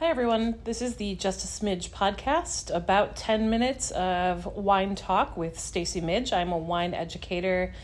Hi, everyone. This is the Just a Smidge podcast, about 10 minutes of wine talk with Stacey Midge. I'm a wine educator,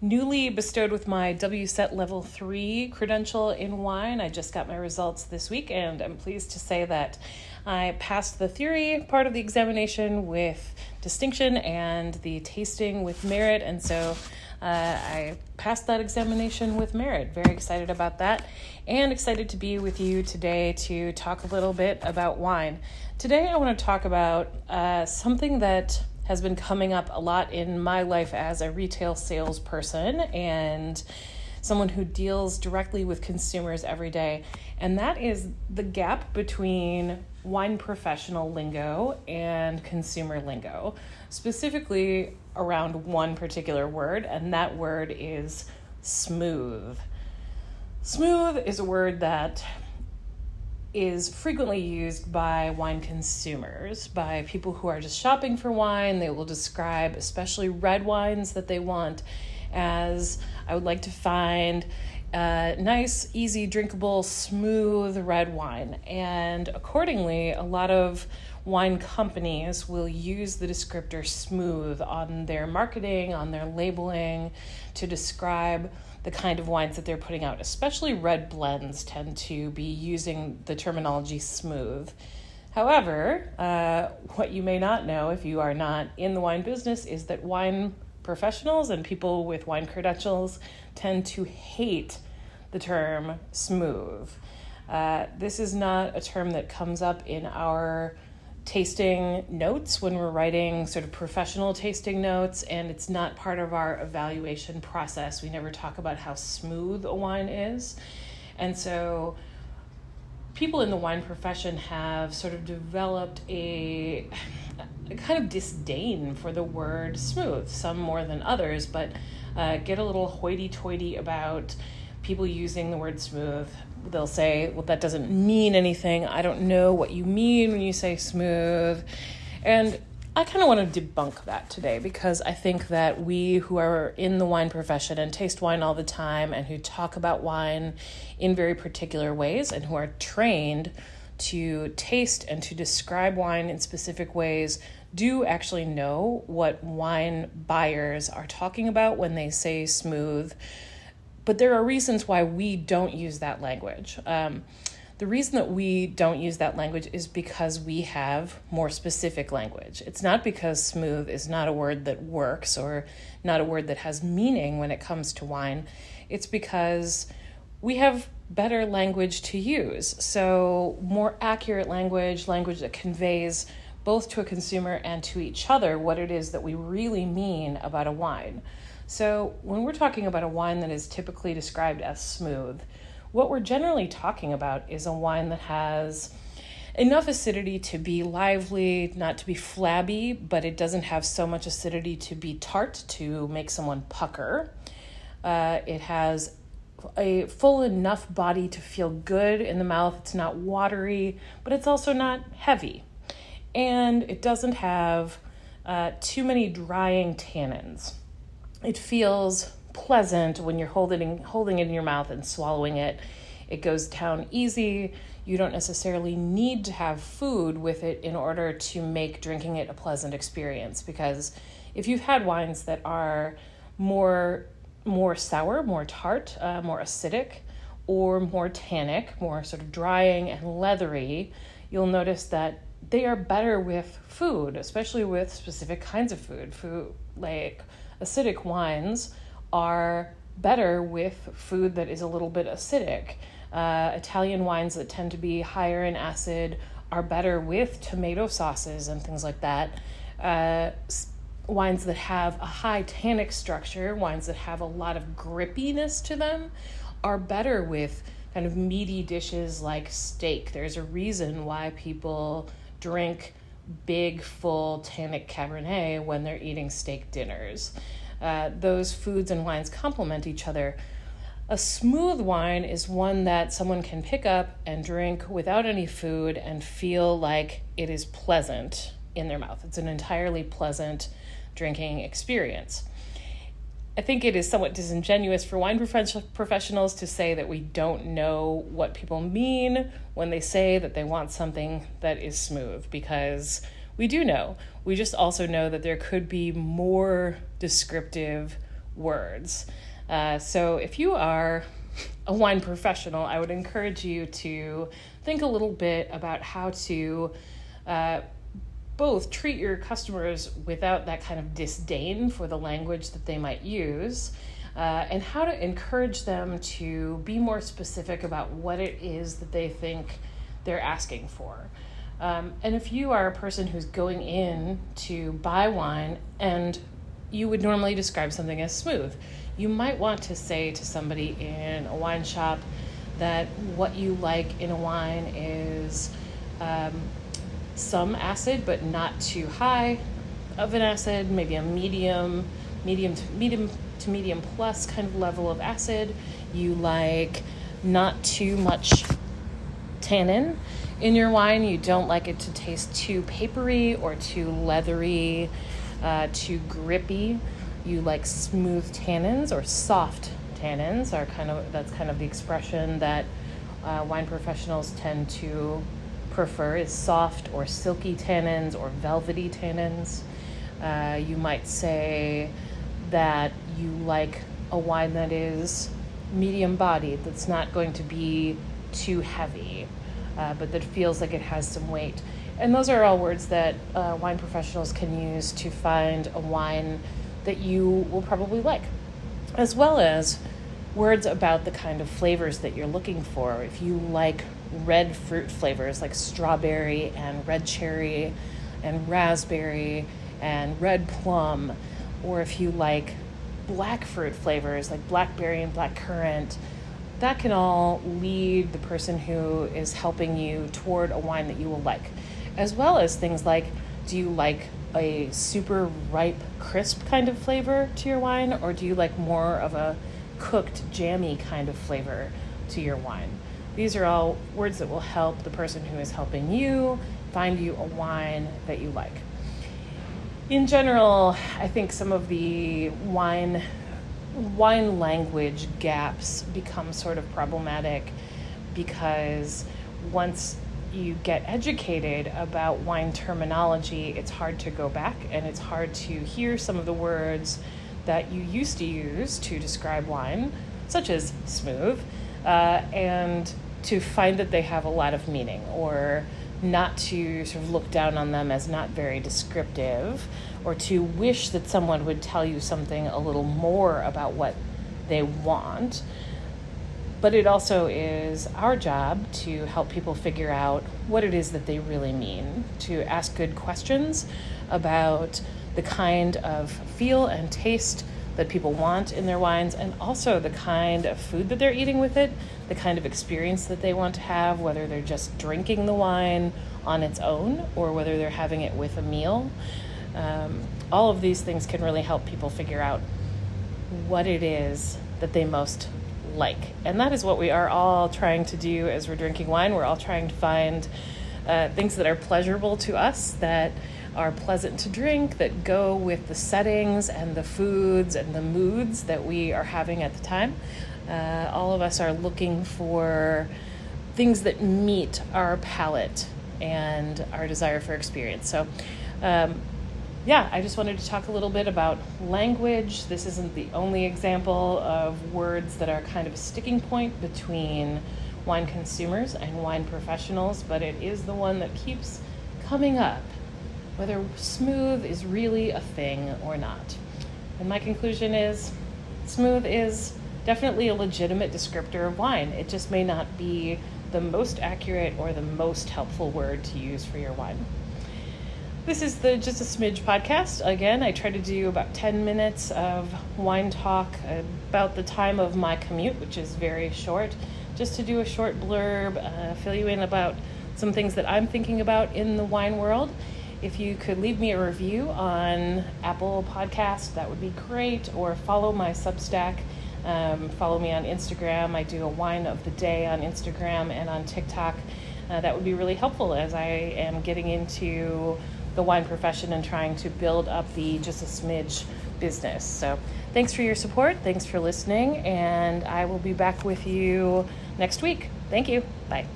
newly bestowed with my WSET Level 3 credential in wine. I just got my results this week, and I'm pleased to say that I passed the theory part of the examination with distinction and the tasting with merit, and so uh, I passed that examination with merit. Very excited about that, and excited to be with you today to talk a little bit about wine. Today, I want to talk about uh, something that has been coming up a lot in my life as a retail salesperson and someone who deals directly with consumers every day, and that is the gap between wine professional lingo and consumer lingo, specifically around one particular word, and that word is smooth. Smooth is a word that is frequently used by wine consumers, by people who are just shopping for wine. They will describe, especially red wines that they want, as I would like to find a nice, easy, drinkable, smooth red wine. And accordingly, a lot of wine companies will use the descriptor smooth on their marketing, on their labeling to describe the kind of wines that they're putting out. Especially red blends tend to be using the terminology smooth. However, uh, what you may not know if you are not in the wine business is that wine professionals and people with wine credentials tend to hate the term smooth. Uh, this is not a term that comes up in our tasting notes when we're writing sort of professional tasting notes, and it's not part of our evaluation process. We never talk about how smooth a wine is. And so people in the wine profession have sort of developed a, a kind of disdain for the word smooth, some more than others, but uh, get a little hoity toity about people using the word smooth they'll say, well, that doesn't mean anything. I don't know what you mean when you say smooth. And I kind of want to debunk that today because I think that we who are in the wine profession and taste wine all the time and who talk about wine in very particular ways and who are trained to taste and to describe wine in specific ways do actually know what wine buyers are talking about when they say smooth but there are reasons why we don't use that language. Um, the reason that we don't use that language is because we have more specific language. It's not because smooth is not a word that works or not a word that has meaning when it comes to wine. It's because we have better language to use. So, more accurate language, language that conveys both to a consumer and to each other what it is that we really mean about a wine. So, when we're talking about a wine that is typically described as smooth, what we're generally talking about is a wine that has enough acidity to be lively, not to be flabby, but it doesn't have so much acidity to be tart to make someone pucker. Uh, it has a full enough body to feel good in the mouth. It's not watery, but it's also not heavy. And it doesn't have uh, too many drying tannins it feels pleasant when you're holding holding it in your mouth and swallowing it. It goes down easy. You don't necessarily need to have food with it in order to make drinking it a pleasant experience because if you've had wines that are more more sour, more tart, uh, more acidic, or more tannic, more sort of drying and leathery, you'll notice that they are better with food, especially with specific kinds of food, food like acidic wines are better with food that is a little bit acidic. Uh, Italian wines that tend to be higher in acid are better with tomato sauces and things like that. Uh, wines that have a high tannic structure, wines that have a lot of grippiness to them, are better with kind of meaty dishes like steak. There's a reason why people drink big, full tannic Cabernet when they're eating steak dinners. Uh, those foods and wines complement each other. A smooth wine is one that someone can pick up and drink without any food and feel like it is pleasant in their mouth. It's an entirely pleasant drinking experience. I think it is somewhat disingenuous for wine professionals to say that we don't know what people mean when they say that they want something that is smooth because we do know. We just also know that there could be more descriptive words. Uh, so if you are a wine professional, I would encourage you to think a little bit about how to uh, both treat your customers without that kind of disdain for the language that they might use. Uh, and how to encourage them to be more specific about what it is that they think they're asking for. Um, and if you are a person who's going in to buy wine and you would normally describe something as smooth, you might want to say to somebody in a wine shop that what you like in a wine is um, some acid, but not too high of an acid, maybe a medium, medium to medium to medium plus kind of level of acid. You like not too much tannin in your wine. You don't like it to taste too papery or too leathery, uh, too grippy. You like smooth tannins or soft tannins are kind of that's kind of the expression that uh, wine professionals tend to prefer is soft or silky tannins or velvety tannins. Uh, you might say that you like a wine that is medium bodied, that's not going to be too heavy, uh, but that feels like it has some weight. And those are all words that uh, wine professionals can use to find a wine that you will probably like, as well as words about the kind of flavors that you're looking for. If you like red fruit flavors like strawberry and red cherry and raspberry and red plum, or if you like black fruit flavors like blackberry and black currant, that can all lead the person who is helping you toward a wine that you will like. As well as things like do you like a super ripe, crisp kind of flavor to your wine, or do you like more of a cooked, jammy kind of flavor to your wine? These are all words that will help the person who is helping you find you a wine that you like. In general, I think some of the wine wine language gaps become sort of problematic because once you get educated about wine terminology, it's hard to go back and it's hard to hear some of the words that you used to use to describe wine, such as smooth, uh, and to find that they have a lot of meaning or not to sort of look down on them as not very descriptive or to wish that someone would tell you something a little more about what they want. But it also is our job to help people figure out what it is that they really mean, to ask good questions about the kind of feel and taste that people want in their wines, and also the kind of food that they're eating with it, the kind of experience that they want to have, whether they're just drinking the wine on its own or whether they're having it with a meal. Um, all of these things can really help people figure out what it is that they most like. And that is what we are all trying to do as we're drinking wine. We're all trying to find uh, things that are pleasurable to us, that are pleasant to drink, that go with the settings and the foods and the moods that we are having at the time. Uh, all of us are looking for things that meet our palate and our desire for experience. So, um, yeah, I just wanted to talk a little bit about language. This isn't the only example of words that are kind of a sticking point between wine consumers and wine professionals, but it is the one that keeps coming up whether smooth is really a thing or not. And my conclusion is smooth is definitely a legitimate descriptor of wine. It just may not be the most accurate or the most helpful word to use for your wine. This is the Just a Smidge podcast. Again, I try to do about 10 minutes of wine talk about the time of my commute, which is very short, just to do a short blurb, uh, fill you in about some things that I'm thinking about in the wine world if you could leave me a review on Apple Podcast, that would be great. Or follow my Substack. Um, follow me on Instagram. I do a wine of the day on Instagram and on TikTok. Uh, that would be really helpful as I am getting into the wine profession and trying to build up the just a smidge business. So thanks for your support. Thanks for listening. And I will be back with you next week. Thank you. Bye.